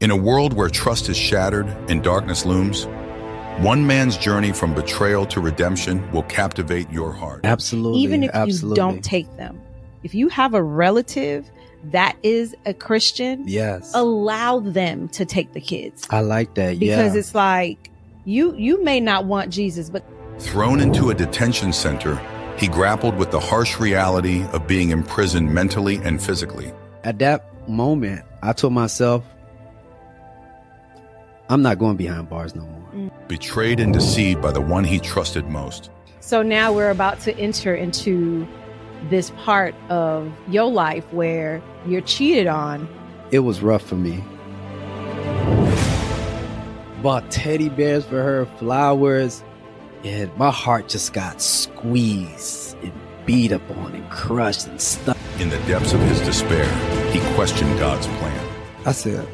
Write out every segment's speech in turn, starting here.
In a world where trust is shattered and darkness looms, one man's journey from betrayal to redemption will captivate your heart. Absolutely. Even if absolutely. you don't take them. If you have a relative that is a Christian, Yes. allow them to take the kids. I like that. Because yeah. it's like you you may not want Jesus, but Thrown into a detention center, he grappled with the harsh reality of being imprisoned mentally and physically. At that moment, I told myself, I'm not going behind bars no more. Mm. Betrayed and deceived by the one he trusted most. So now we're about to enter into this part of your life where you're cheated on. It was rough for me. Bought teddy bears for her, flowers, and my heart just got squeezed and beat up on and crushed and stuck. In the depths of his despair, he questioned God's plan. I said,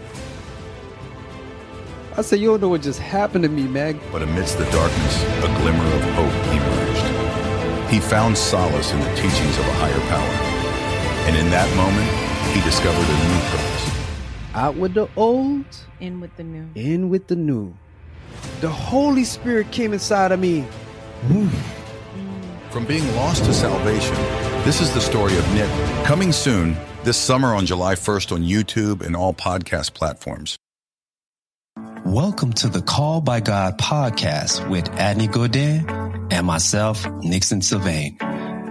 I said, you don't know what just happened to me, Meg. But amidst the darkness, a glimmer of hope emerged. He found solace in the teachings of a higher power. And in that moment, he discovered a new purpose. Out with the old, In with the new. in with the new. The Holy Spirit came inside of me. From being lost to salvation, this is the story of Nick. Coming soon, this summer on July 1st on YouTube and all podcast platforms. Welcome to the Call by God podcast with Adney Godin and myself, Nixon Sylvain.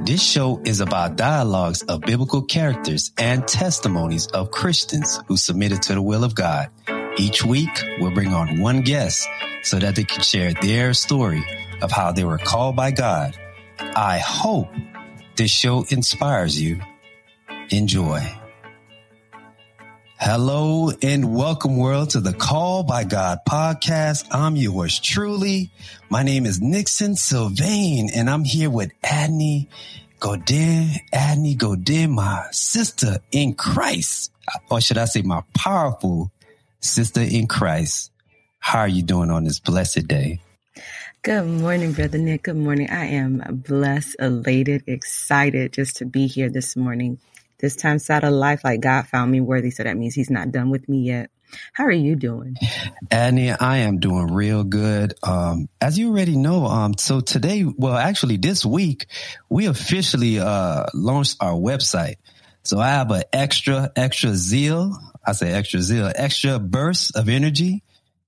This show is about dialogues of biblical characters and testimonies of Christians who submitted to the will of God. Each week, we'll bring on one guest so that they can share their story of how they were called by God. I hope this show inspires you. Enjoy. Hello and welcome world to the Call by God podcast. I'm yours truly. My name is Nixon Sylvain and I'm here with Adney Godin. Adney Godin, my sister in Christ. Or should I say my powerful sister in Christ. How are you doing on this blessed day? Good morning, Brother Nick. Good morning. I am blessed, elated, excited just to be here this morning. This time side of life, like God found me worthy, so that means He's not done with me yet. How are you doing? Annie, I am doing real good. Um, as you already know, um, so today, well, actually this week, we officially, uh, launched our website. So I have an extra, extra zeal. I say extra zeal, extra burst of energy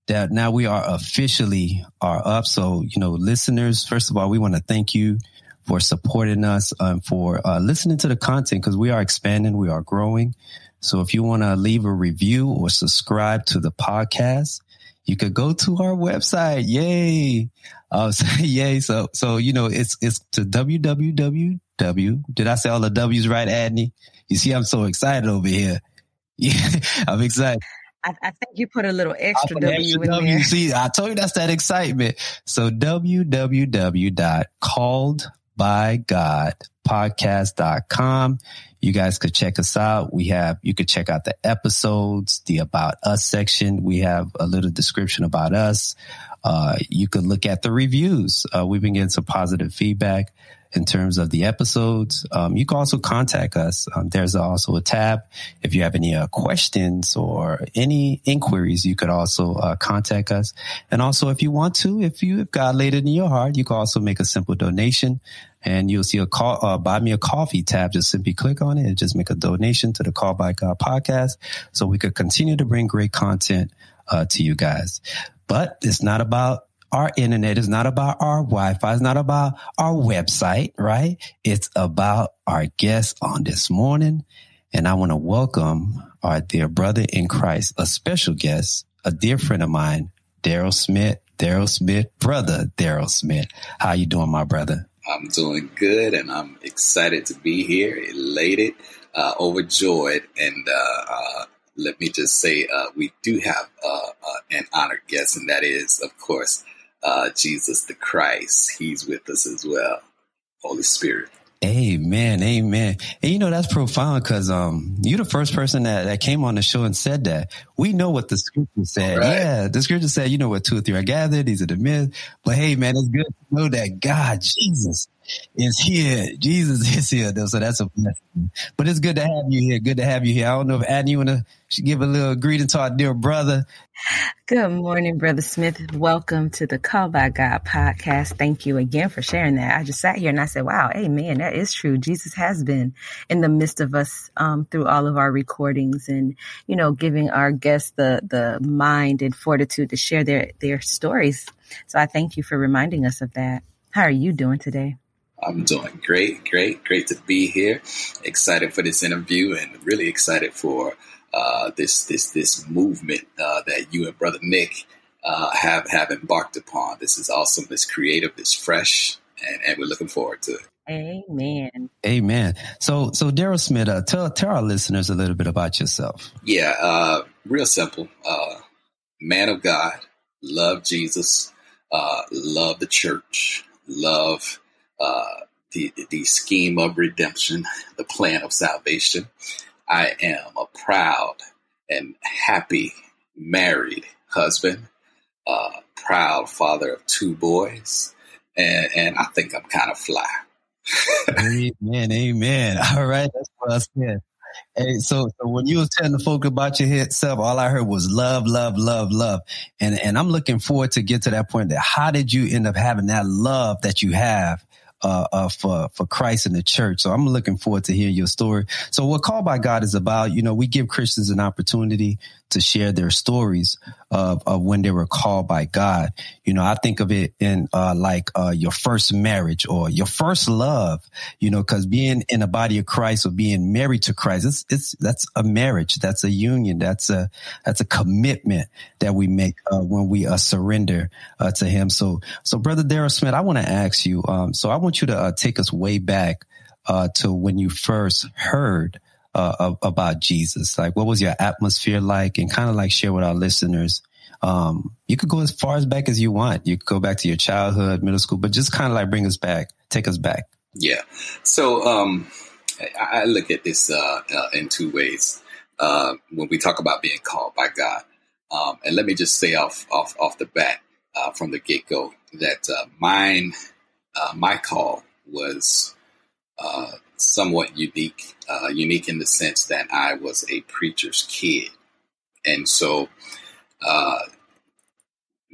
that now we are officially are up. So, you know, listeners, first of all, we want to thank you for supporting us and for uh, listening to the content because we are expanding, we are growing. So if you want to leave a review or subscribe to the podcast, you could go to our website. Yay. Uh, so, yay. So, so, you know, it's, it's to www. Did I say all the W's right, Adney? You see, I'm so excited over here. Yeah, I'm excited. I, I think you put a little extra W extra in W. there. See, I told you that's that excitement. So www.calledbygodpodcast.com. You guys could check us out. We have, you could check out the episodes, the about us section. We have a little description about us. Uh, you could look at the reviews. Uh, we've been getting some positive feedback in terms of the episodes. Um, you can also contact us. Um, there's also a tab. If you have any uh, questions or any inquiries, you could also uh, contact us. And also, if you want to, if you if God laid it in your heart, you can also make a simple donation. And you'll see a call, uh, buy me a coffee tab. Just simply click on it and just make a donation to the Call by God podcast so we could continue to bring great content uh, to you guys. But it's not about our internet. It's not about our Wi-Fi. It's not about our website, right? It's about our guest on this morning. And I want to welcome our dear brother in Christ, a special guest, a dear friend of mine, Daryl Smith. Daryl Smith, brother Daryl Smith. How you doing, my brother? I'm doing good and I'm excited to be here, elated, uh, overjoyed. And uh, uh, let me just say, uh, we do have uh, uh, an honored guest, and that is, of course, uh, Jesus the Christ. He's with us as well. Holy Spirit. Amen, amen. And you know that's profound because um you're the first person that, that came on the show and said that. We know what the scripture said. Right. Yeah, the scripture said, you know what two or three are gathered, these are the myths. But hey man, it's good to know that God, Jesus, is here. Jesus is here. Though. So that's a blessing. But it's good to have you here. Good to have you here. I don't know if Adney, you want to give a little greeting to our dear brother. Good morning, Brother Smith. Welcome to the Call by God podcast. Thank you again for sharing that. I just sat here and I said, wow, amen. That is true. Jesus has been in the midst of us um, through all of our recordings and, you know, giving our guests the, the mind and fortitude to share their, their stories. So I thank you for reminding us of that. How are you doing today? I'm doing great, great, great to be here. Excited for this interview and really excited for uh, this this this movement uh, that you and Brother Nick uh, have have embarked upon. This is awesome. It's creative. It's fresh, and, and we're looking forward to it. Amen. Amen. So, so Daryl Smith, uh, tell tell our listeners a little bit about yourself. Yeah, uh, real simple. Uh, man of God, love Jesus, uh, love the church, love uh, the the scheme of redemption, the plan of salvation. I am a proud and happy married husband, uh, proud father of two boys, and, and I think I'm kind of fly. amen, amen. All right, that's what I said. Hey, so, so when you was telling the folk about your hit self, all I heard was love, love, love, love. And and I'm looking forward to get to that point that how did you end up having that love that you have uh, uh, for for Christ and the church. So I'm looking forward to hearing your story. So what Call by God is about, you know, we give Christians an opportunity to share their stories of, of when they were called by God. You know, I think of it in uh, like uh, your first marriage or your first love. You know, because being in a body of Christ or being married to Christ, it's it's that's a marriage, that's a union, that's a that's a commitment that we make uh, when we uh, surrender uh, to Him. So, so brother Daryl Smith, I want to ask you. Um, so I want you to uh, take us way back to when you first heard uh, about Jesus? Like, what was your atmosphere like? And kind of like share with our listeners. Um, you could go as far as back as you want. You could go back to your childhood, middle school, but just kind of like bring us back, take us back. Yeah. So, um, I, I look at this uh, uh, in two ways. Uh, when we talk about being called by God, um, and let me just say off off off the bat uh, from the get go that uh, mine uh, my call was somewhat unique, uh, unique in the sense that I was a preacher's kid. And so, uh,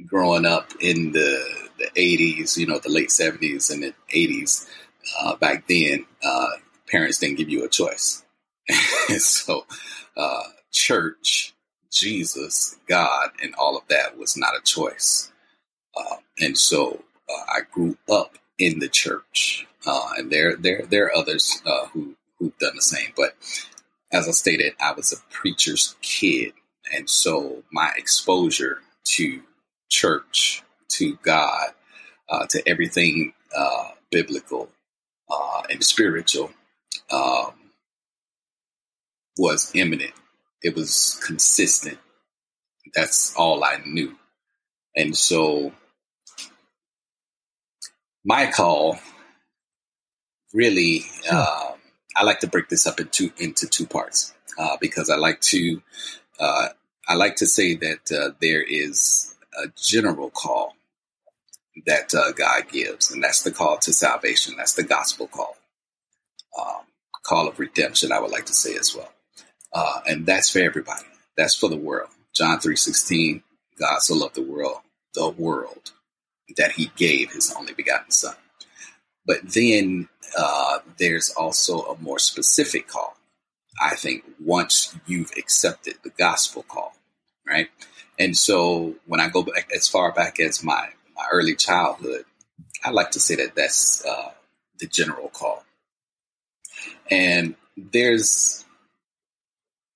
growing up in the, the 80s, you know, the late 70s and the 80s, uh, back then, uh, parents didn't give you a choice. so, uh, church, Jesus, God, and all of that was not a choice. Uh, and so I grew up in the church. Uh, and there, there, there are others uh, who who've done the same. But as I stated, I was a preacher's kid, and so my exposure to church, to God, uh, to everything uh, biblical uh, and spiritual um, was imminent. It was consistent. That's all I knew, and so my call really, uh, I like to break this up into into two parts uh, because I like to uh, I like to say that uh, there is a general call that uh, God gives, and that's the call to salvation. That's the gospel call, um, call of redemption. I would like to say as well, uh, and that's for everybody. That's for the world. John three sixteen. God so loved the world, the world, that He gave His only begotten Son. But then uh, there's also a more specific call. I think once you've accepted the gospel call, right? And so when I go back as far back as my, my early childhood, I like to say that that's uh, the general call. And there's,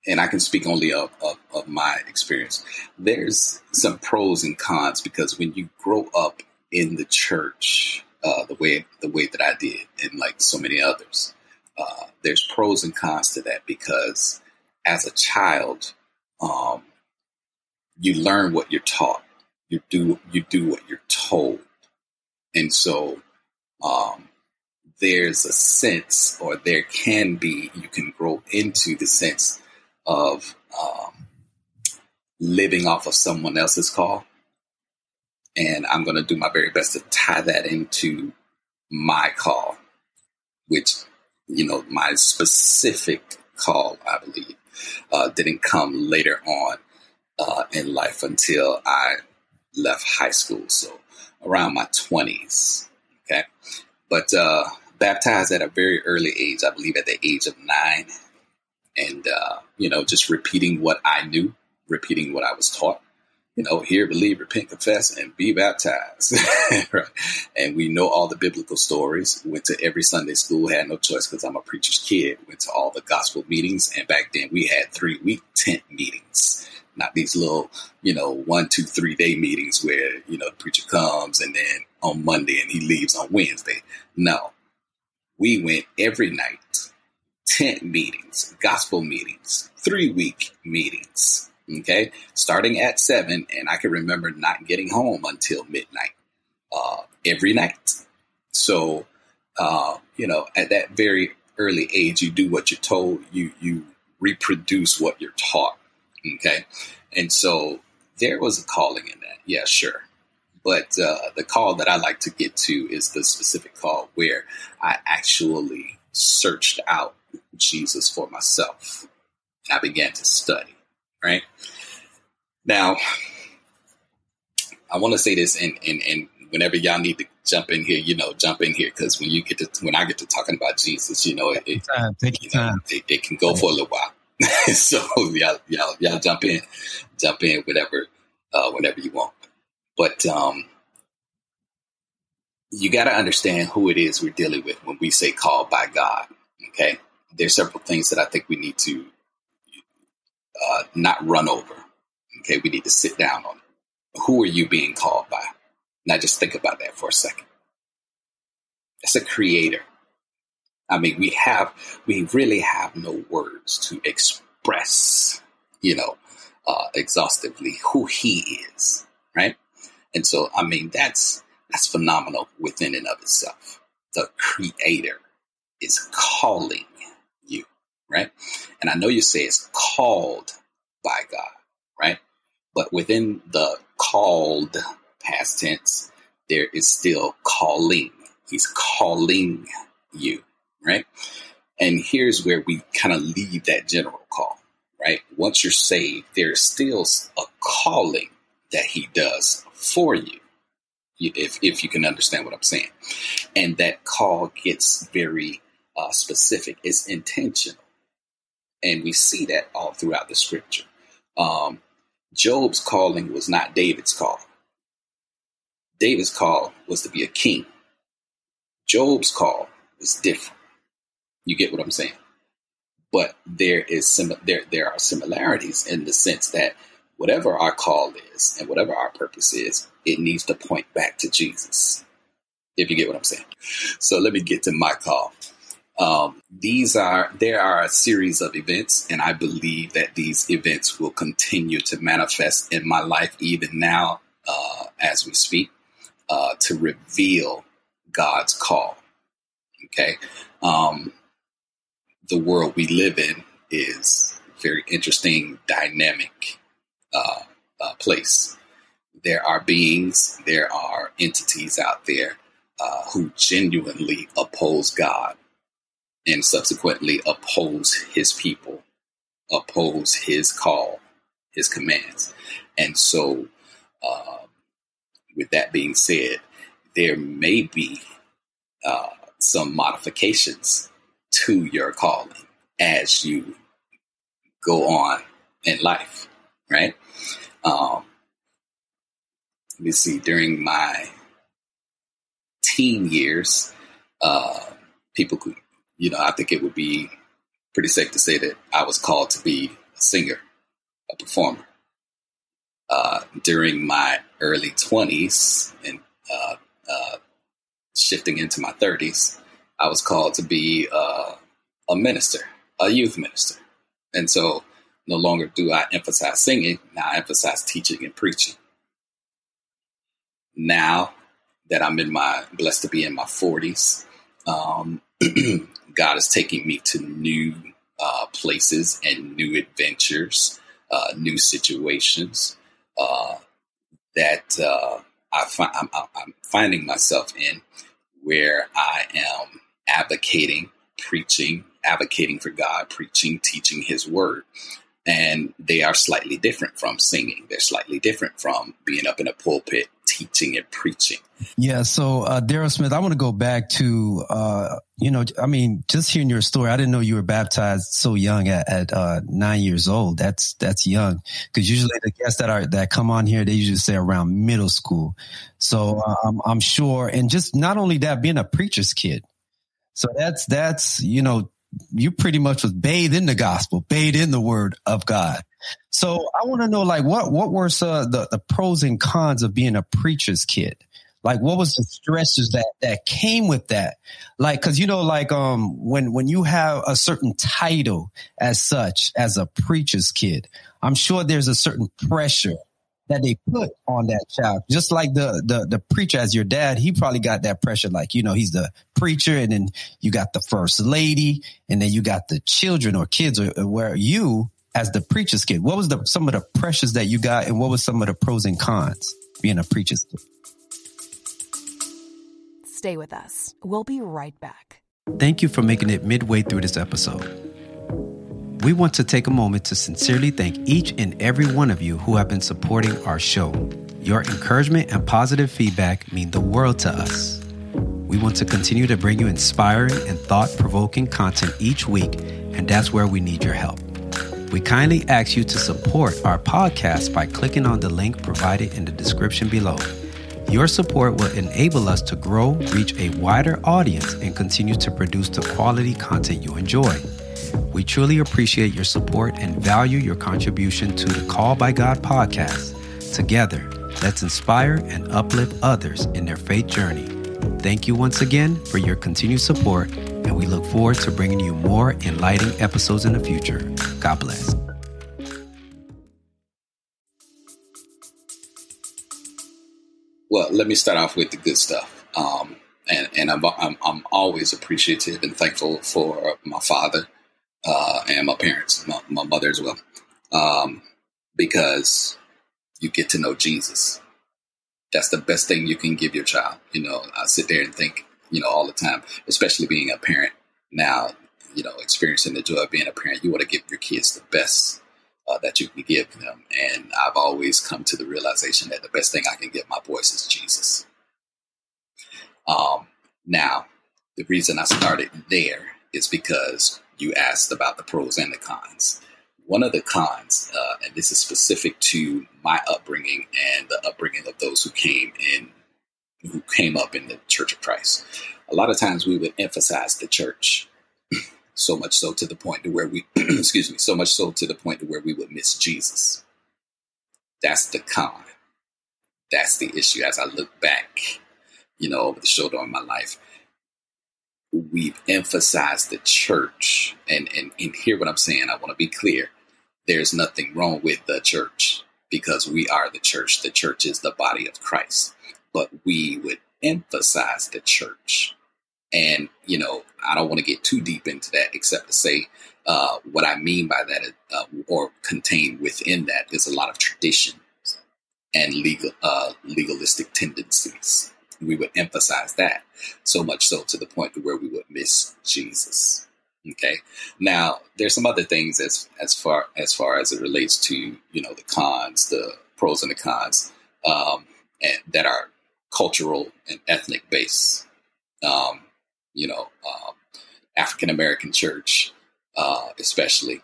and I can speak only of, of, of my experience, there's some pros and cons because when you grow up in the church, uh, the way the way that I did, and like so many others. Uh, there's pros and cons to that because as a child, um, you learn what you're taught. You do you do what you're told, and so um, there's a sense, or there can be, you can grow into the sense of um, living off of someone else's call and I'm going to do my very best to tie that into my call, which, you know, my specific call, I believe, uh, didn't come later on uh, in life until I left high school. So around my 20s. Okay. But uh, baptized at a very early age, I believe at the age of nine. And, uh, you know, just repeating what I knew, repeating what I was taught you know, hear, believe, repent, confess, and be baptized. right? And we know all the biblical stories. Went to every Sunday school, had no choice because I'm a preacher's kid. Went to all the gospel meetings, and back then we had three week tent meetings, not these little, you know, one, two, three day meetings where you know the preacher comes and then on Monday and he leaves on Wednesday. No, we went every night, tent meetings, gospel meetings, three week meetings Okay, starting at seven, and I can remember not getting home until midnight uh, every night. So, uh, you know, at that very early age, you do what you're told. You you reproduce what you're taught. Okay, and so there was a calling in that. Yeah, sure. But uh, the call that I like to get to is the specific call where I actually searched out Jesus for myself. I began to study right? Now, I want to say this, and, and, and whenever y'all need to jump in here, you know, jump in here because when you get to when I get to talking about Jesus, you know, it, it, you know, it, it can go for a little while. so y'all, y'all, y'all jump in, jump in, whatever, uh, whenever you want. But um, you got to understand who it is we're dealing with when we say called by God. Okay, there's several things that I think we need to uh, not run over. Okay, we need to sit down on it. Who are you being called by? Now, just think about that for a second. It's a creator. I mean, we have, we really have no words to express, you know, uh, exhaustively who he is, right? And so, I mean, that's that's phenomenal within and of itself. The creator is calling right? And I know you say it's called by God, right? But within the called past tense, there is still calling. He's calling you, right? And here's where we kind of leave that general call, right? Once you're saved, there's still a calling that he does for you, if, if you can understand what I'm saying. And that call gets very uh, specific, it's intentional and we see that all throughout the scripture. Um, Job's calling was not David's call. David's call was to be a king. Job's call was different. You get what I'm saying? But there is sim- there there are similarities in the sense that whatever our call is and whatever our purpose is, it needs to point back to Jesus. If you get what I'm saying. So let me get to my call. Um, these are there are a series of events, and I believe that these events will continue to manifest in my life even now uh, as we speak uh, to reveal God's call. Okay, um, the world we live in is very interesting, dynamic uh, uh place. There are beings, there are entities out there uh, who genuinely oppose God and subsequently oppose his people, oppose his call, his commands. And so, uh, with that being said, there may be uh, some modifications to your calling as you go on in life, right? Um, let me see, during my teen years, uh, people could you know, I think it would be pretty safe to say that I was called to be a singer, a performer. Uh, during my early 20s and uh, uh, shifting into my 30s, I was called to be uh, a minister, a youth minister. And so no longer do I emphasize singing, now I emphasize teaching and preaching. Now that I'm in my, blessed to be in my 40s, um, God is taking me to new uh, places and new adventures, uh, new situations uh, that uh, I fi- I'm, I'm, finding myself in where I am advocating, preaching, advocating for God, preaching, teaching His Word. And they are slightly different from singing. They're slightly different from being up in a pulpit teaching and preaching. Yeah. So, uh, Daryl Smith, I want to go back to, uh, you know, I mean, just hearing your story, I didn't know you were baptized so young at, at uh, nine years old. That's, that's young. Cause usually the guests that are, that come on here, they usually say around middle school. So uh, I'm, I'm sure. And just not only that, being a preacher's kid. So that's, that's, you know, you pretty much was bathed in the gospel, bathed in the word of God. So I want to know, like, what what were uh, the the pros and cons of being a preacher's kid? Like, what was the stresses that that came with that? Like, because you know, like, um, when when you have a certain title as such as a preacher's kid, I'm sure there's a certain pressure that they put on that child. Just like the, the, the preacher as your dad, he probably got that pressure. Like, you know, he's the preacher and then you got the first lady and then you got the children or kids or, or where you as the preacher's kid, what was the, some of the pressures that you got and what was some of the pros and cons being a preacher's kid? Stay with us. We'll be right back. Thank you for making it midway through this episode. We want to take a moment to sincerely thank each and every one of you who have been supporting our show. Your encouragement and positive feedback mean the world to us. We want to continue to bring you inspiring and thought provoking content each week, and that's where we need your help. We kindly ask you to support our podcast by clicking on the link provided in the description below. Your support will enable us to grow, reach a wider audience, and continue to produce the quality content you enjoy. We truly appreciate your support and value your contribution to the Call by God podcast. Together, let's inspire and uplift others in their faith journey. Thank you once again for your continued support, and we look forward to bringing you more enlightening episodes in the future. God bless. Well, let me start off with the good stuff. Um, and, and I'm, I'm, I'm always appreciative and thankful for my father uh, and my parents, my, my mother as well, um, because you get to know Jesus. That's the best thing you can give your child. You know, I sit there and think, you know, all the time, especially being a parent now, you know, experiencing the joy of being a parent, you want to give your kids the best uh, that you can give them. And I've always come to the realization that the best thing I can give my boys is Jesus. Um, now, the reason I started there is because you asked about the pros and the cons. One of the cons, uh, and this is specific to my upbringing and the upbringing of those who came in, who came up in the Church of Christ. A lot of times we would emphasize the church, so much so to the point to where we, excuse me, so much so to the point to where we would miss Jesus. That's the con. That's the issue. As I look back, you know, over the shoulder of my life, we've emphasized the church and, and, and hear what I'm saying. I want to be clear. There's nothing wrong with the church because we are the church. The church is the body of Christ. But we would emphasize the church. And, you know, I don't want to get too deep into that except to say uh, what I mean by that uh, or contained within that is a lot of traditions and legal uh, legalistic tendencies we would emphasize that so much so to the point to where we would miss Jesus. Okay. Now there's some other things as as far as far as it relates to you know the cons, the pros and the cons, um, and that are cultural and ethnic based. Um, you know, um, African American church, uh, especially,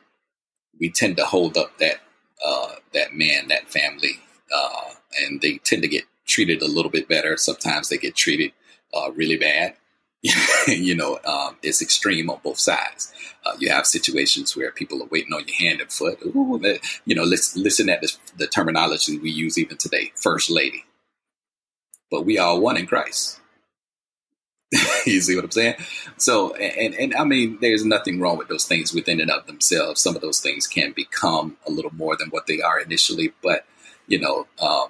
we tend to hold up that uh, that man, that family, uh, and they tend to get treated a little bit better. Sometimes they get treated uh, really bad. you know, um, it's extreme on both sides. Uh, you have situations where people are waiting on your hand and foot. Ooh, you know, let's listen at the terminology we use even today, first lady. But we are one in Christ. you see what I'm saying? So, and, and I mean, there's nothing wrong with those things within and of themselves. Some of those things can become a little more than what they are initially, but you know, um,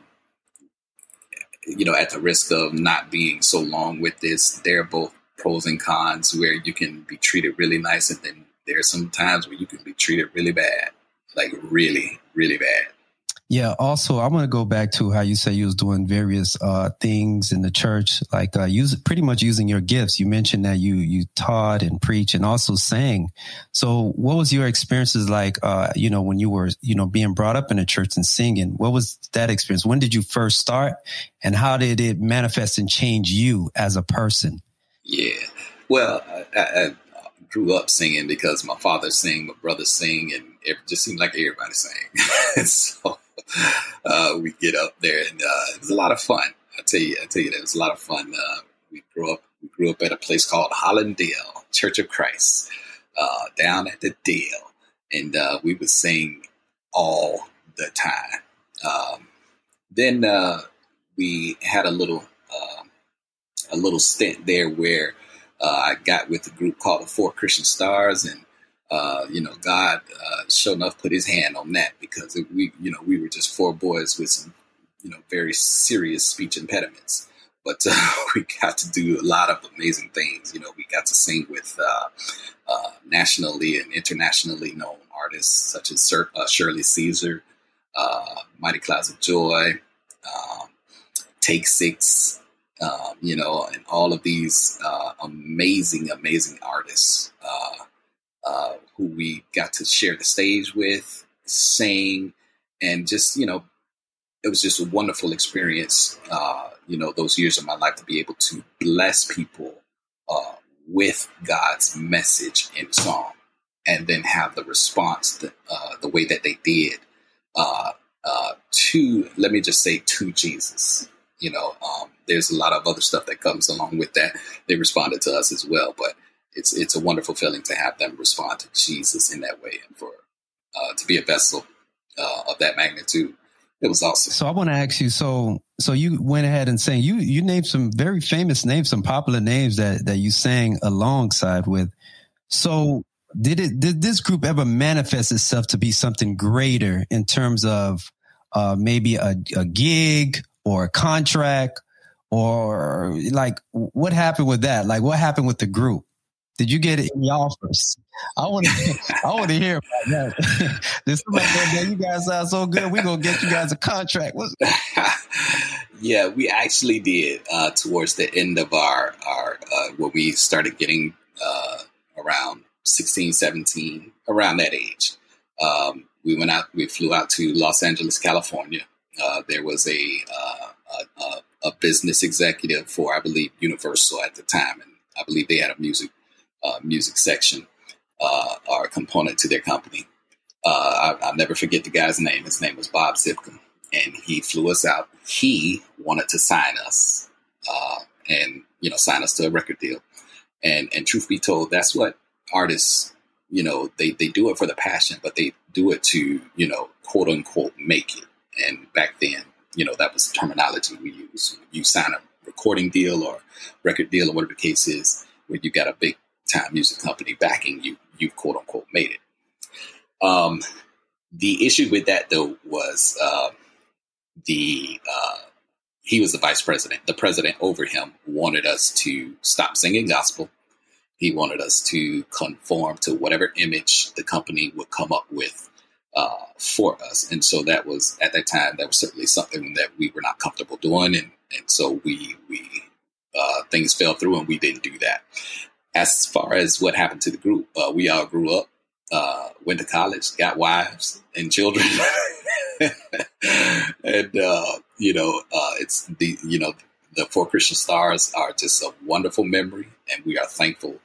you know, at the risk of not being so long with this, there are both pros and cons where you can be treated really nice, and then there's some times where you can be treated really bad, like really, really bad. Yeah. Also, I want to go back to how you say you was doing various uh, things in the church, like uh, use pretty much using your gifts. You mentioned that you you taught and preached and also sang. So, what was your experiences like? Uh, you know, when you were you know being brought up in a church and singing, what was that experience? When did you first start, and how did it manifest and change you as a person? Yeah. Well, I, I grew up singing because my father sang, my brother sang, and it just seemed like everybody sang. so uh, we get up there, and uh, it was a lot of fun. I tell you, I tell you, it was a lot of fun. Uh, we grew up, we grew up at a place called Hollandale Church of Christ, uh, down at the Dale, and uh, we would sing all the time. Um, then uh, we had a little, um, a little stint there where I got with a group called the Four Christian Stars, and uh, you know, God, uh, sure enough, put His hand on that because we, you know, we were just four boys with some, you know, very serious speech impediments. But uh, we got to do a lot of amazing things. You know, we got to sing with uh, uh, nationally and internationally known artists such as Sir, Shirley Caesar, Mighty Clouds of Joy, um, Take Six, um, you know, and all of these amazing, amazing artists uh, who we got to share the stage with, sing, and just, you know, it was just a wonderful experience, uh, you know, those years of my life to be able to bless people uh, with God's message in song and then have the response the, uh, the way that they did uh, to, let me just say, to Jesus. You know, um, there's a lot of other stuff that comes along with that. They responded to us as well, but it's it's a wonderful feeling to have them respond to Jesus in that way and for uh, to be a vessel uh, of that magnitude. It was awesome. So I want to ask you. So so you went ahead and sang. You you named some very famous names, some popular names that that you sang alongside with. So did it did this group ever manifest itself to be something greater in terms of uh, maybe a, a gig or a contract or like what happened with that? Like what happened with the group? Did you get any offers? I want to. I want to hear about that. this man, you guys sound so good. We're gonna get you guys a contract. yeah, we actually did uh, towards the end of our our uh, when we started getting uh, around 16, 17, around that age. Um, we went out. We flew out to Los Angeles, California. Uh, there was a, uh, a, a business executive for, I believe, Universal at the time, and I believe they had a music uh, music section uh, or component to their company. Uh, I, will never forget the guy's name. His name was Bob Zipkin, and he flew us out. He wanted to sign us, uh, and you know, sign us to a record deal. And and truth be told, that's what artists, you know, they they do it for the passion, but they do it to you know, quote unquote, make it. And back then, you know, that was the terminology we use. You sign a recording deal or record deal or whatever the case is, where you got a big time music company backing you, you quote unquote made it. Um, the issue with that though was uh, the uh, he was the vice president. The president over him wanted us to stop singing gospel. He wanted us to conform to whatever image the company would come up with uh, for us, and so that was at that time that was certainly something that we were not comfortable doing, and and so we we uh, things fell through, and we didn't do that as far as what happened to the group, uh, we all grew up, uh, went to college, got wives and children, and uh, you know, uh, it's the you know the four Christian stars are just a wonderful memory, and we are thankful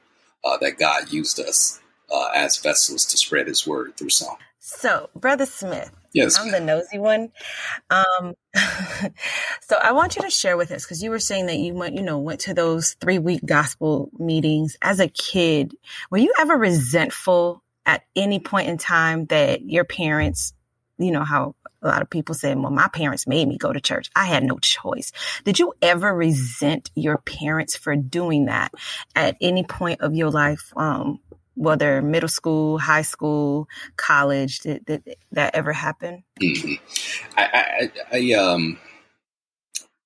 uh, that God used us uh, as vessels to spread His word through song. So, Brother Smith, yes, I'm the nosy one. Um, so I want you to share with us because you were saying that you went, you know, went to those three week gospel meetings as a kid. Were you ever resentful at any point in time that your parents, you know, how a lot of people say, well, my parents made me go to church. I had no choice. Did you ever resent your parents for doing that at any point of your life? Um, whether middle school, high school, college, did, did that ever happen? Mm-hmm. I, I, I, um,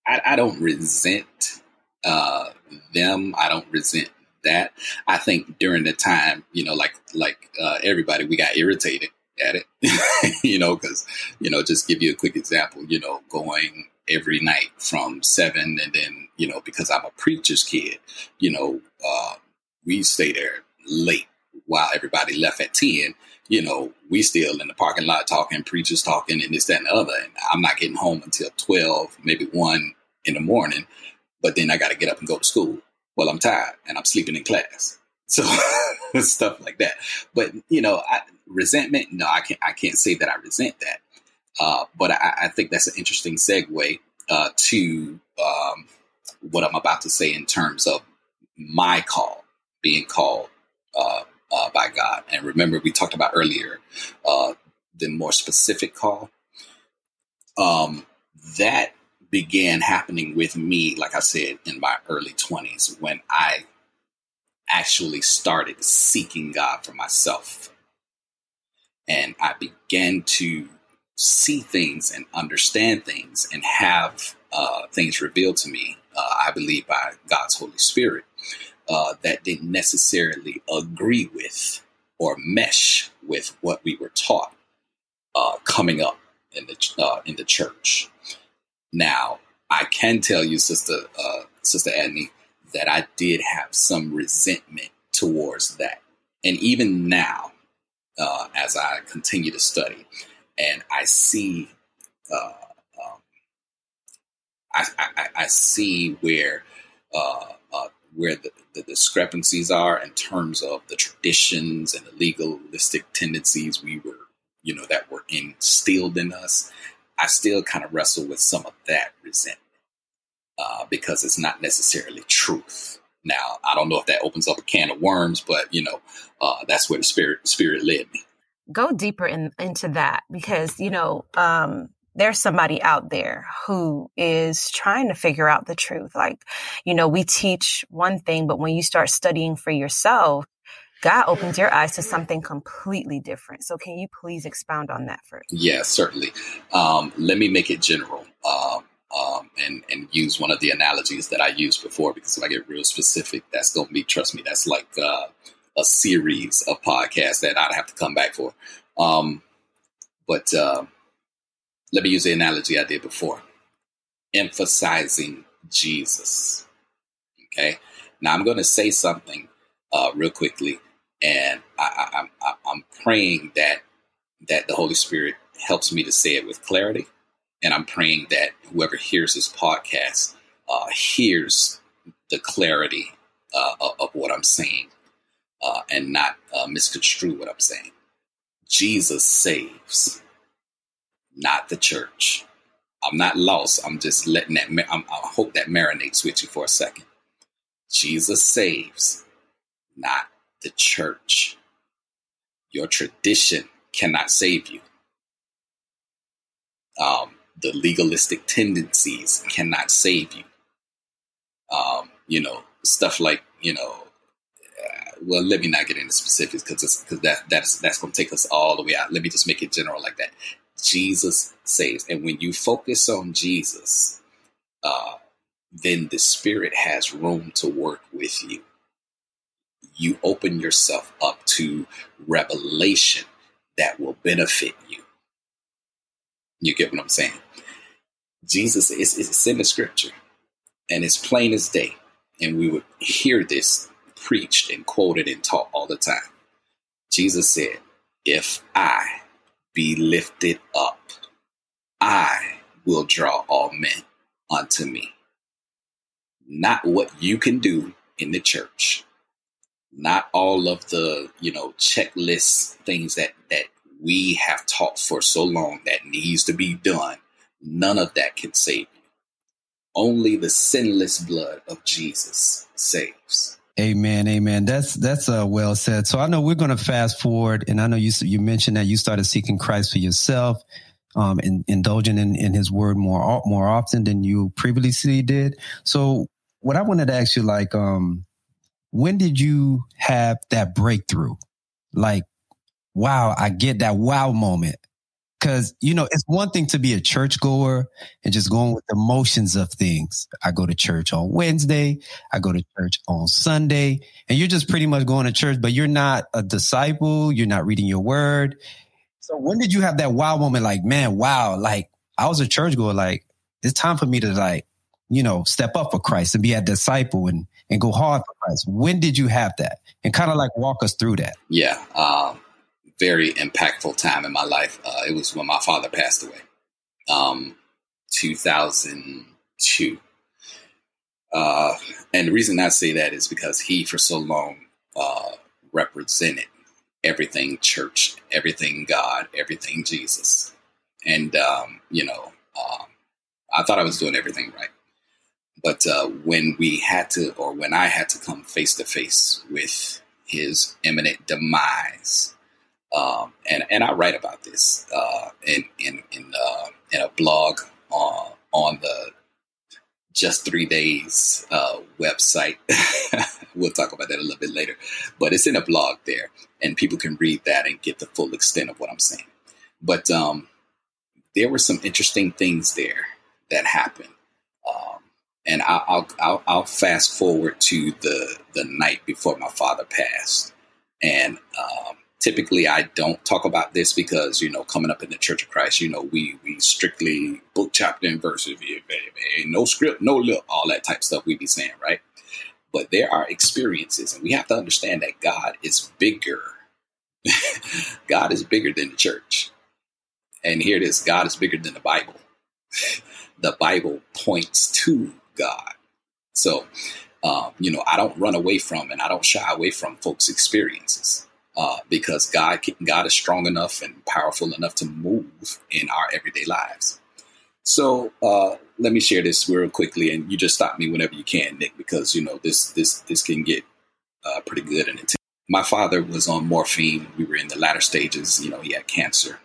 I, I don't resent uh, them. I don't resent that. I think during the time, you know, like like uh, everybody, we got irritated at it, you know, because, you know, just give you a quick example, you know, going every night from seven and then, you know, because I'm a preacher's kid, you know, uh, we stay there late while everybody left at 10 you know, we still in the parking lot talking, preachers talking, and this, that, and the other. And I'm not getting home until 12, maybe 1 in the morning. But then I got to get up and go to school. Well, I'm tired and I'm sleeping in class. So stuff like that. But you know, I, resentment. No, I can't. I can't say that I resent that. Uh, but I, I, think that's an interesting segue uh, to um, what I'm about to say in terms of my call, being called uh, uh by God. And remember, we talked about earlier uh, the more specific call. Um, that began happening with me, like I said, in my early 20s when I actually started seeking God for myself. And I began to see things and understand things and have uh, things revealed to me, uh, I believe, by God's Holy Spirit uh, that didn't necessarily agree with or mesh with what we were taught uh, coming up in the uh, in the church. Now, I can tell you, Sister uh, Sister Adney, that I did have some resentment towards that. And even now, uh, as I continue to study and I see, uh, um, I, I, I, see where uh, uh, where the, the, discrepancies are in terms of the traditions and the legalistic tendencies we were, you know, that were instilled in us. I still kind of wrestle with some of that resentment uh, because it's not necessarily truth. Now, I don't know if that opens up a can of worms, but you know, uh, that's where the spirit spirit led me. Go deeper in, into that because you know um, there's somebody out there who is trying to figure out the truth. Like, you know, we teach one thing, but when you start studying for yourself, God opens your eyes to something completely different. So, can you please expound on that first? Yeah, certainly. Um, let me make it general. Um, um, and and use one of the analogies that I used before because if I get real specific, that's going to be trust me, that's like uh, a series of podcasts that I'd have to come back for. Um, but uh, let me use the analogy I did before, emphasizing Jesus. Okay, now I'm going to say something uh, real quickly, and I, I'm praying that that the Holy Spirit helps me to say it with clarity and I'm praying that whoever hears this podcast uh, hears the clarity uh, of, what I'm saying uh, and not uh, misconstrue what I'm saying. Jesus saves, not the church. I'm not lost. I'm just letting that, I hope that marinates with you for a second. Jesus saves, not the church. Your tradition cannot save you. Um, the legalistic tendencies cannot save you. Um, you know, stuff like you know. Uh, well, let me not get into specifics because because that that's that's going to take us all the way out. Let me just make it general like that. Jesus saves, and when you focus on Jesus, uh, then the Spirit has room to work with you. You open yourself up to revelation that will benefit you. You get what I'm saying? Jesus is, is in the scripture and it's plain as day. And we would hear this preached and quoted and taught all the time. Jesus said, If I be lifted up, I will draw all men unto me. Not what you can do in the church, not all of the, you know, checklist things that, that we have taught for so long that needs to be done, none of that can save you. Only the sinless blood of Jesus saves. Amen, amen. That's that's uh, well said. So I know we're going to fast forward, and I know you you mentioned that you started seeking Christ for yourself, um, and indulging in, in His Word more more often than you previously did. So what I wanted to ask you, like, um, when did you have that breakthrough? Like, wow, I get that wow moment. Cause, you know, it's one thing to be a churchgoer and just going with the motions of things. I go to church on Wednesday. I go to church on Sunday and you're just pretty much going to church, but you're not a disciple. You're not reading your word. So when did you have that wow moment? Like, man, wow, like I was a church goer. Like it's time for me to like, you know, step up for Christ and be a disciple and and go hard for Christ. When did you have that? And kind of like walk us through that. Yeah, um, very impactful time in my life. Uh, it was when my father passed away, um, 2002. Uh, and the reason I say that is because he, for so long, uh, represented everything church, everything God, everything Jesus. And, um, you know, um, I thought I was doing everything right. But uh, when we had to, or when I had to come face to face with his imminent demise, um, and and I write about this uh, in in in, uh, in a blog on on the just three days uh, website. we'll talk about that a little bit later, but it's in a blog there, and people can read that and get the full extent of what I'm saying. But um, there were some interesting things there that happened, um, and I'll, I'll, I'll fast forward to the the night before my father passed, and um, typically I don't talk about this because you know coming up in the Church of Christ, you know we we strictly book chapter and verse, no script, no look, all that type stuff we be saying, right? But there are experiences, and we have to understand that God is bigger. God is bigger than the church, and here it is: God is bigger than the Bible. the Bible points to God, so. Um, you know, I don't run away from and I don't shy away from folks' experiences uh, because God God is strong enough and powerful enough to move in our everyday lives. So uh, let me share this real quickly, and you just stop me whenever you can, Nick, because you know this this this can get uh, pretty good and intense. My father was on morphine. We were in the latter stages. You know, he had cancer,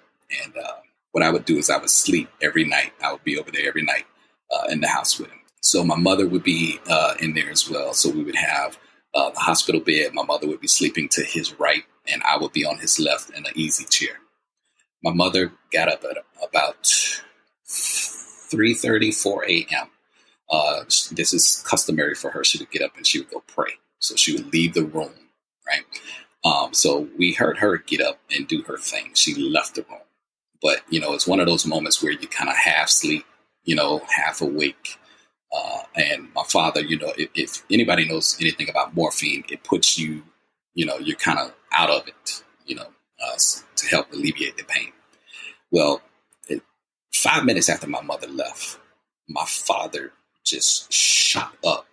and uh, what I would do is I would sleep every night. I would be over there every night uh, in the house with him. So my mother would be uh, in there as well. So we would have uh, the hospital bed. My mother would be sleeping to his right, and I would be on his left in an easy chair. My mother got up at about 3.30, 4 a.m. Uh, this is customary for her. She would get up and she would go pray. So she would leave the room, right? Um, so we heard her get up and do her thing. She left the room. But, you know, it's one of those moments where you kind of half sleep, you know, half awake. Uh, and my father, you know, if, if, anybody knows anything about morphine, it puts you, you know, you're kind of out of it, you know, uh, to help alleviate the pain. Well, it, five minutes after my mother left, my father just shot up.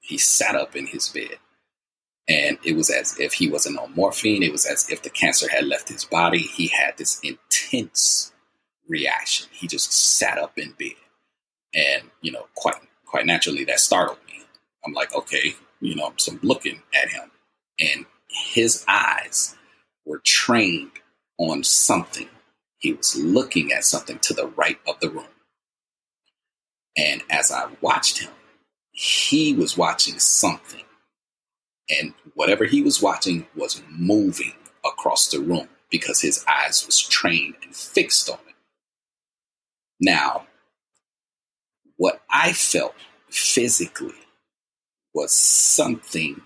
He sat up in his bed. And it was as if he wasn't on morphine. It was as if the cancer had left his body. He had this intense reaction. He just sat up in bed. And, you know, quite quite naturally that startled me. I'm like, okay, you know, so I'm looking at him. And his eyes were trained on something. He was looking at something to the right of the room. And as I watched him, he was watching something. And whatever he was watching was moving across the room because his eyes was trained and fixed on it. Now, what I felt physically was something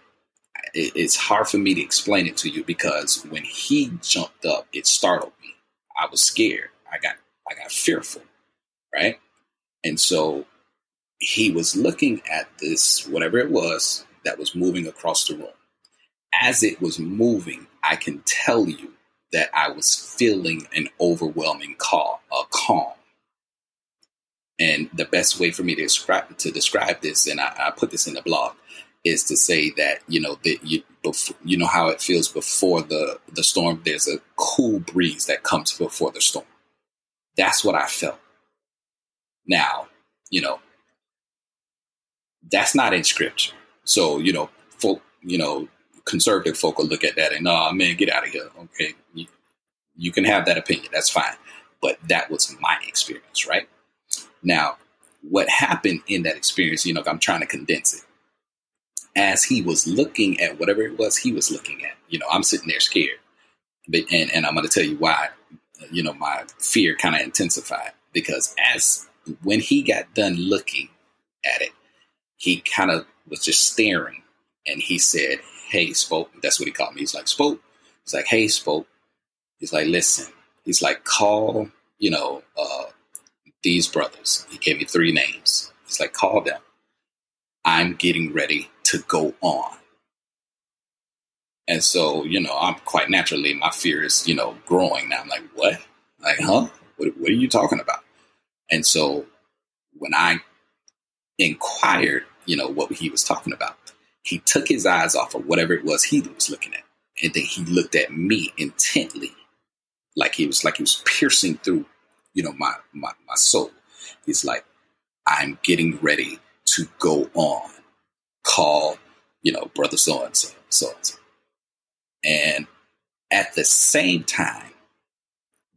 it's hard for me to explain it to you because when he jumped up, it startled me. I was scared. I got I got fearful, right? And so he was looking at this whatever it was that was moving across the room. As it was moving, I can tell you that I was feeling an overwhelming a calm. And the best way for me to describe to describe this, and I, I put this in the blog, is to say that you know that you you know how it feels before the the storm. There's a cool breeze that comes before the storm. That's what I felt. Now, you know, that's not in scripture. So you know, folk, you know, conservative folk will look at that and, oh man, get out of here. Okay, you, you can have that opinion. That's fine. But that was my experience, right? Now, what happened in that experience, you know, I'm trying to condense it as he was looking at whatever it was he was looking at. You know, I'm sitting there scared. But, and, and I'm going to tell you why, you know, my fear kind of intensified because as when he got done looking at it, he kind of was just staring and he said, Hey, Spoke. That's what he called me. He's like, Spoke. He's like, Hey, Spoke. He's like, Listen, He's like, call, you know, uh, these brothers. He gave me three names. He's like, call them. I'm getting ready to go on. And so, you know, I'm quite naturally, my fear is, you know, growing. Now I'm like, what? Like, huh? What, what are you talking about? And so when I inquired, you know, what he was talking about, he took his eyes off of whatever it was he was looking at. And then he looked at me intently, like he was like he was piercing through, you know, my my, my soul. He's like, I'm getting ready to go on. Call, you know, brother so and so, so and so. And at the same time,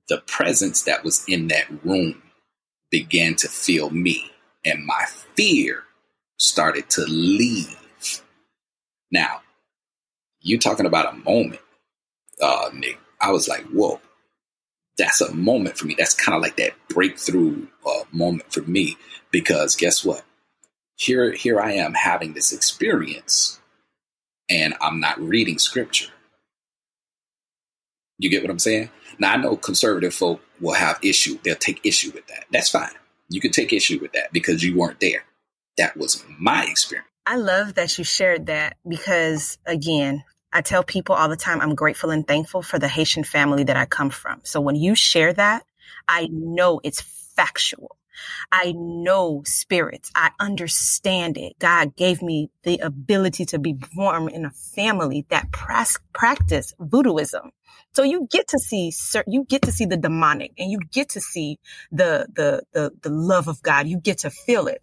the presence that was in that room began to fill me, and my fear started to leave. Now, you talking about a moment, uh, Nick. I was like, whoa, that's a moment for me. That's kind of like that breakthrough uh, moment for me because guess what? Here, here I am having this experience, and I'm not reading scripture. You get what I'm saying? Now I know conservative folk will have issue. They'll take issue with that. That's fine. You can take issue with that because you weren't there. That was my experience. I love that you shared that because again, I tell people all the time I'm grateful and thankful for the Haitian family that I come from. So when you share that, I know it's factual. I know spirits. I understand it. God gave me the ability to be born in a family that practice voodooism. So you get to see, you get to see the demonic and you get to see the, the, the, the love of God. You get to feel it.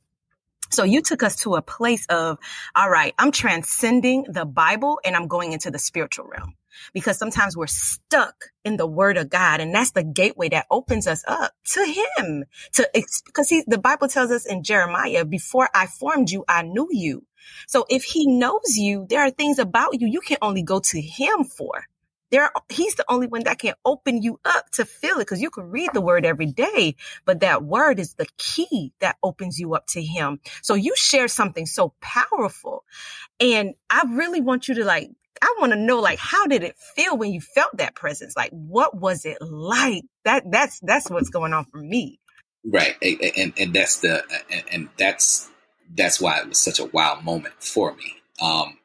So you took us to a place of, all right, I'm transcending the Bible and I'm going into the spiritual realm because sometimes we're stuck in the word of God. And that's the gateway that opens us up to him to, because he, the Bible tells us in Jeremiah, before I formed you, I knew you. So if he knows you, there are things about you you can only go to him for there he's the only one that can open you up to feel it because you can read the word every day but that word is the key that opens you up to him so you share something so powerful and i really want you to like I want to know like how did it feel when you felt that presence? Like what was it like? That that's that's what's going on for me. Right. And and that's the and that's that's why it was such a wow moment for me. Um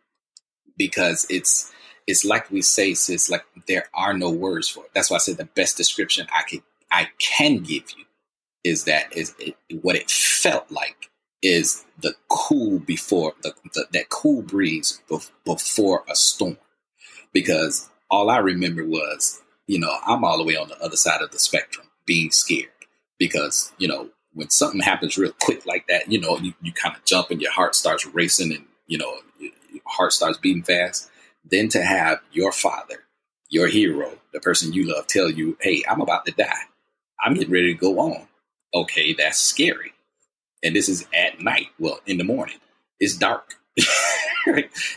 because it's it's like we say, sis, like there are no words for it. That's why I said the best description I could I can give you is that is it, what it felt like is the cool before the, the that cool breeze bef- before a storm. Because all I remember was, you know, I'm all the way on the other side of the spectrum, being scared because you know when something happens real quick like that, you know, you, you kind of jump and your heart starts racing and you know your heart starts beating fast than to have your father, your hero, the person you love, tell you, hey, I'm about to die. I'm getting ready to go on. Okay, that's scary. And this is at night. Well, in the morning. It's dark.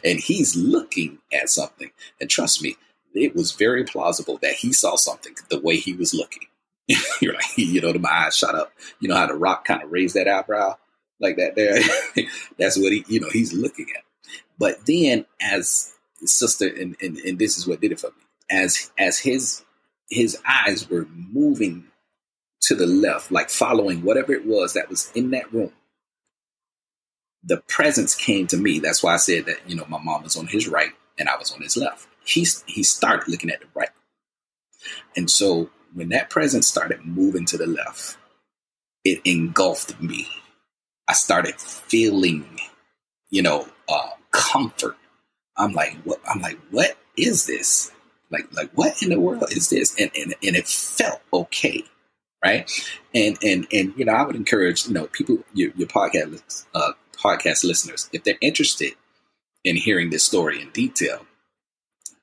and he's looking at something. And trust me, it was very plausible that he saw something the way he was looking. You're like, you know, my eyes shot up. You know how the rock kind of raised that eyebrow like that there? That's what he, you know, he's looking at. But then as sister, and, and, and this is what did it for me. As as his his eyes were moving to the left, like following whatever it was that was in that room, the presence came to me. That's why I said that, you know, my mom was on his right and I was on his left. He, he started looking at the right. And so when that presence started moving to the left, it engulfed me. I started feeling, you know, uh, comfort I'm like, what? I'm like, what is this? Like, like what in the world is this? And and and it felt okay, right? And and and you know, I would encourage you know people, your, your podcast uh, podcast listeners, if they're interested in hearing this story in detail,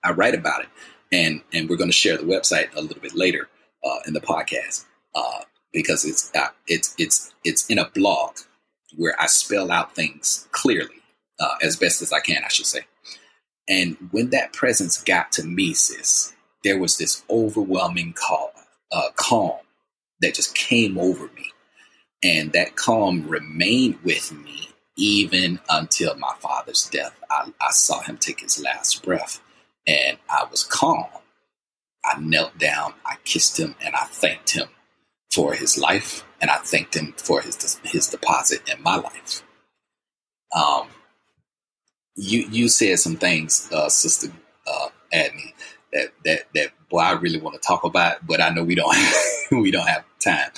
I write about it, and and we're going to share the website a little bit later uh, in the podcast uh, because it's uh, it's it's it's in a blog where I spell out things clearly uh, as best as I can, I should say. And when that presence got to me, sis, there was this overwhelming call, uh, calm that just came over me. And that calm remained with me even until my father's death. I, I saw him take his last breath and I was calm. I knelt down, I kissed him, and I thanked him for his life, and I thanked him for his his deposit in my life. Um, you you said some things, uh, Sister uh, Adney, that that that boy I really want to talk about, but I know we don't we don't have time.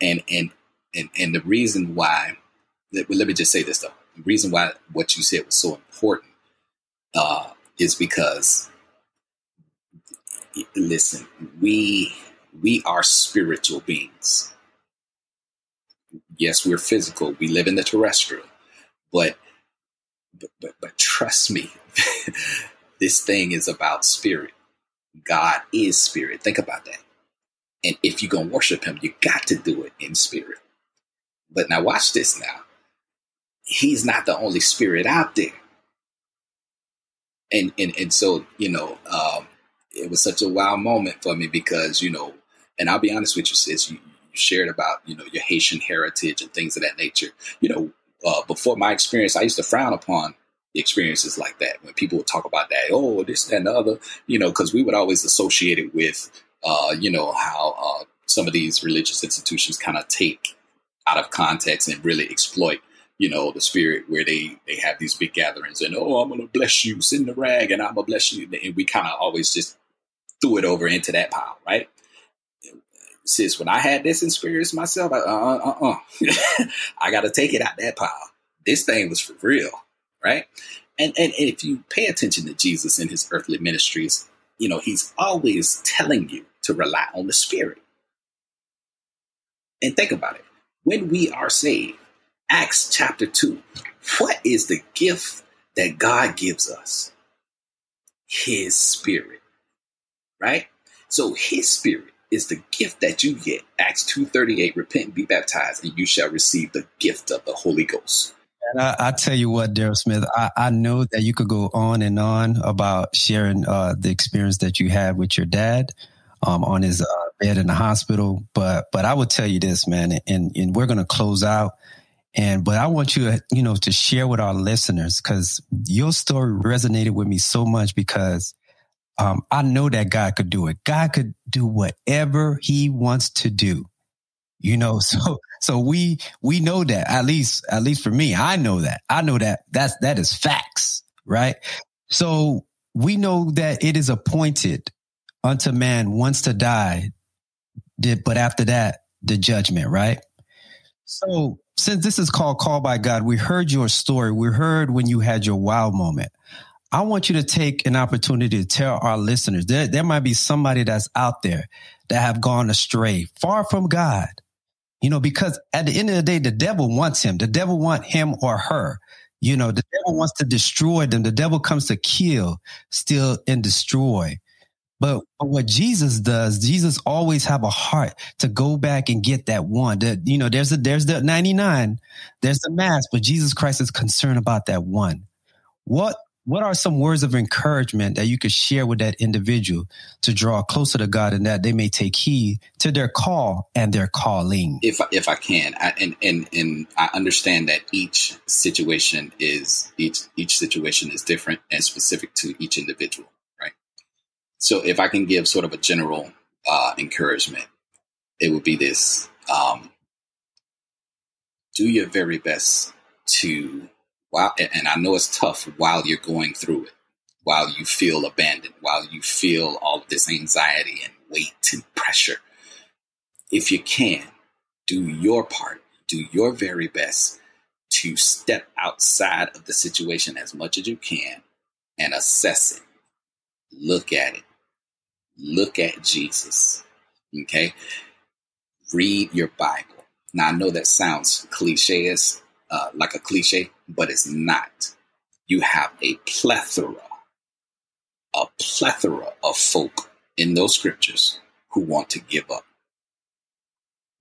And and and and the reason why, let, let me just say this though, the reason why what you said was so important uh, is because listen, we we are spiritual beings. Yes, we're physical. We live in the terrestrial, but but but, but trust me, this thing is about spirit. God is spirit. Think about that. And if you're gonna worship Him, you got to do it in spirit. But now watch this. Now, He's not the only spirit out there. And and and so you know, um, it was such a wow moment for me because you know, and I'll be honest with you, sis, you shared about you know your Haitian heritage and things of that nature. You know, uh, before my experience, I used to frown upon experiences like that when people would talk about that. Oh, this that, and the other. You know, because we would always associate it with, uh, you know, how uh, some of these religious institutions kind of take out of context and really exploit you know, the spirit where they they have these big gatherings and oh, I'm gonna bless you, send the rag, and I'm gonna bless you, and we kind of always just threw it over into that pile, right? Sis, when I had this experience myself, I, uh, uh, uh, I got to take it out that pile. This thing was for real, right? And, and and if you pay attention to Jesus in his earthly ministries, you know he's always telling you to rely on the Spirit. And think about it: when we are saved, Acts chapter two, what is the gift that God gives us? His Spirit right? So his spirit is the gift that you get. Acts 2.38, repent and be baptized, and you shall receive the gift of the Holy Ghost. And I, I tell you what, Daryl Smith, I, I, know that you could go on and on about sharing uh, the experience that you had with your dad um, on his uh, bed in the hospital. But but I will tell you this, man, and, and we're going to close out. And but I want you, you know, to share with our listeners because your story resonated with me so much because um, I know that God could do it. God could do whatever he wants to do. You know, so, so we, we know that at least, at least for me, I know that. I know that that's, that is facts, right? So we know that it is appointed unto man once to die, but after that, the judgment, right? So since this is called Call by God, we heard your story. We heard when you had your wow moment. I want you to take an opportunity to tell our listeners there, there might be somebody that's out there that have gone astray, far from God. You know, because at the end of the day, the devil wants him. The devil want him or her. You know, the devil wants to destroy them. The devil comes to kill, steal, and destroy. But, but what Jesus does, Jesus always have a heart to go back and get that one. That you know, there's a there's the 99, there's the mass, but Jesus Christ is concerned about that one. What what are some words of encouragement that you could share with that individual to draw closer to God and that they may take heed to their call and their calling? If if I can, I, and and and I understand that each situation is each each situation is different and specific to each individual, right? So if I can give sort of a general uh, encouragement, it would be this: um, do your very best to while, and I know it's tough while you're going through it, while you feel abandoned, while you feel all of this anxiety and weight and pressure. If you can, do your part, do your very best to step outside of the situation as much as you can and assess it. Look at it. Look at Jesus. Okay? Read your Bible. Now, I know that sounds cliche uh, like a cliche, but it's not. You have a plethora, a plethora of folk in those scriptures who want to give up.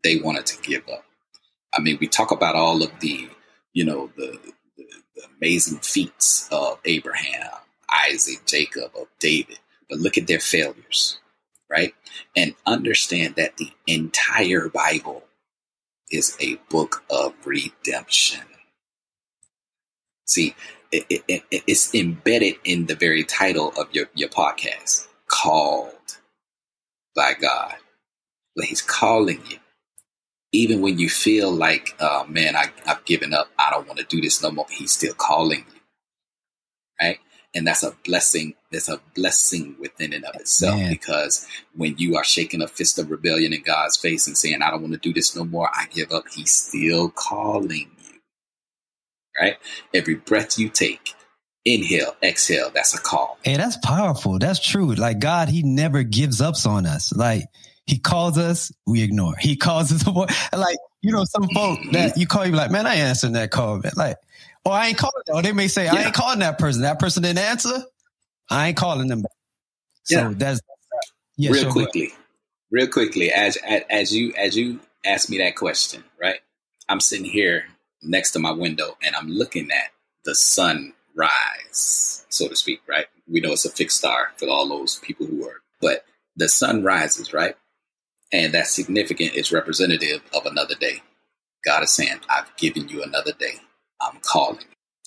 They wanted to give up. I mean, we talk about all of the, you know, the, the, the amazing feats of Abraham, Isaac, Jacob, of David, but look at their failures, right? And understand that the entire Bible is a book of redemption. See, it, it, it, it's embedded in the very title of your, your podcast called by God. But He's calling you. Even when you feel like, uh, man, I, I've given up. I don't want to do this no more. He's still calling you. Right? And that's a blessing. That's a blessing within and of itself Man. because when you are shaking a fist of rebellion in God's face and saying, I don't want to do this no more, I give up, He's still calling you. Right? Every breath you take, inhale, exhale, that's a call. Hey, that's powerful. That's true. Like God, He never gives up on us. Like He calls us, we ignore. He calls us, like you know, some folk mm-hmm. that you call you like, man, I ain't answering that call, man. Like, oh, I ain't calling. Or they may say, I ain't calling that person. That person didn't answer. I ain't calling them back. So Yeah. that's yeah. real sure, quickly, real quickly, as, as as you as you ask me that question, right? I'm sitting here next to my window and I'm looking at the sun rise, so to speak, right? We know it's a fixed star for all those people who are, but the sun rises, right? And that's significant. It's representative of another day. God is saying, I've given you another day. I'm calling.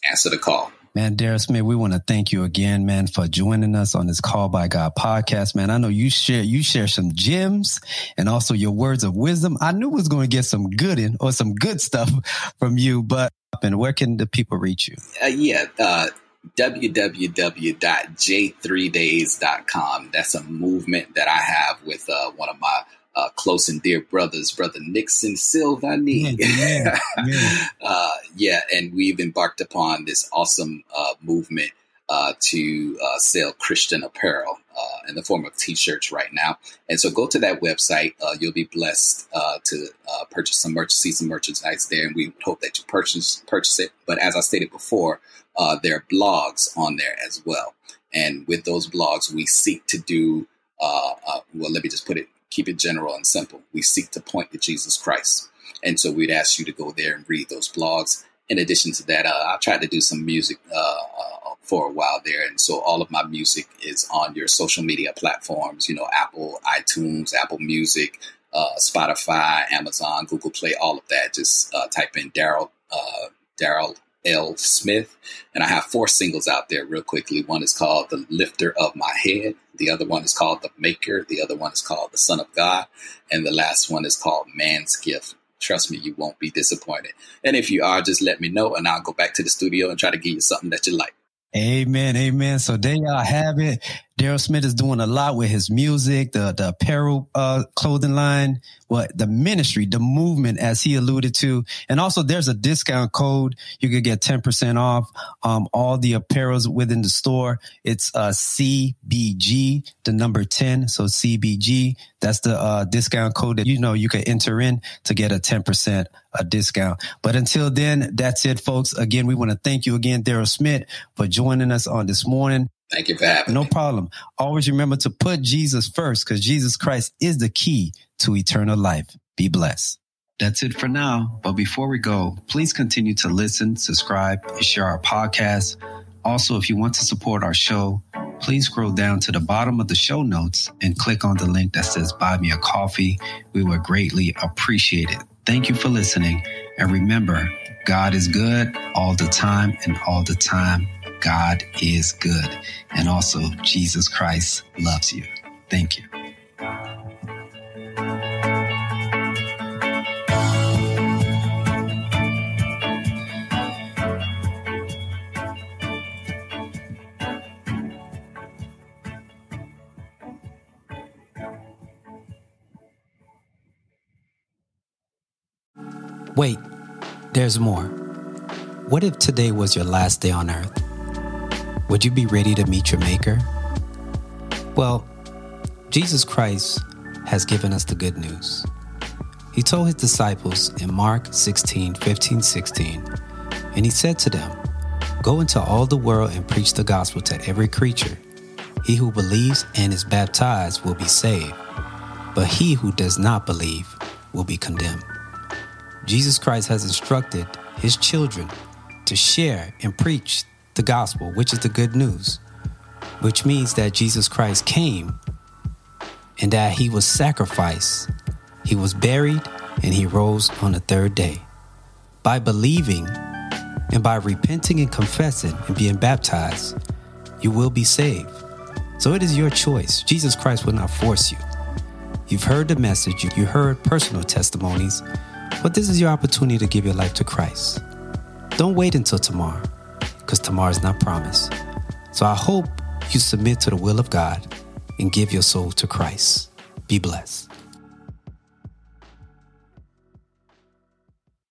Answer the call. Man, Darren Smith, we want to thank you again, man, for joining us on this Call by God podcast, man. I know you share you share some gems and also your words of wisdom. I knew was going to get some good in or some good stuff from you, but and where can the people reach you? Uh, yeah, uh, www.j3days.com. That's a movement that I have with uh, one of my uh, close and dear brothers, Brother Nixon Silvani. Yeah, yeah. uh, yeah, and we've embarked upon this awesome uh, movement uh, to uh, sell Christian apparel uh, in the form of t-shirts right now. And so go to that website. Uh, you'll be blessed uh, to uh, purchase some merch, see some merchandise there, and we hope that you purchase purchase it. But as I stated before, uh, there are blogs on there as well. And with those blogs, we seek to do, uh, uh, well, let me just put it, keep it general and simple. We seek to point to Jesus Christ. And so we'd ask you to go there and read those blogs. In addition to that, uh, I tried to do some music uh, uh, for a while there. And so all of my music is on your social media platforms, you know, Apple, iTunes, Apple Music, uh, Spotify, Amazon, Google Play, all of that. Just uh, type in Daryl, uh, Daryl L. Smith. And I have four singles out there real quickly. One is called The Lifter of My Head. The other one is called The Maker. The other one is called The Son of God. And the last one is called Man's Gift. Trust me, you won't be disappointed. And if you are, just let me know and I'll go back to the studio and try to give you something that you like. Amen, amen. So there y'all have it. Daryl Smith is doing a lot with his music, the the apparel uh, clothing line, what the ministry, the movement, as he alluded to, and also there's a discount code. You could get ten percent off um, all the apparels within the store. It's uh, CBG, the number ten, so CBG. That's the uh, discount code that you know you can enter in to get a ten percent a discount. But until then, that's it, folks. Again, we want to thank you again, Daryl Smith, for joining us on this morning. Thank you for having No me. problem. Always remember to put Jesus first because Jesus Christ is the key to eternal life. Be blessed. That's it for now. But before we go, please continue to listen, subscribe, and share our podcast. Also, if you want to support our show, please scroll down to the bottom of the show notes and click on the link that says Buy Me a Coffee. We would greatly appreciate it. Thank you for listening. And remember, God is good all the time, and all the time, God is good. And also, Jesus Christ loves you. Thank you. Wait, there's more. What if today was your last day on earth? Would you be ready to meet your Maker? Well, Jesus Christ has given us the good news. He told his disciples in Mark 16 15 16, and he said to them, Go into all the world and preach the gospel to every creature. He who believes and is baptized will be saved, but he who does not believe will be condemned. Jesus Christ has instructed his children to share and preach the gospel, which is the good news, which means that Jesus Christ came and that he was sacrificed, he was buried, and he rose on the third day. By believing and by repenting and confessing and being baptized, you will be saved. So it is your choice. Jesus Christ will not force you. You've heard the message, you heard personal testimonies, but this is your opportunity to give your life to Christ. Don't wait until tomorrow, because tomorrow is not promised. So I hope you submit to the will of God and give your soul to Christ. Be blessed.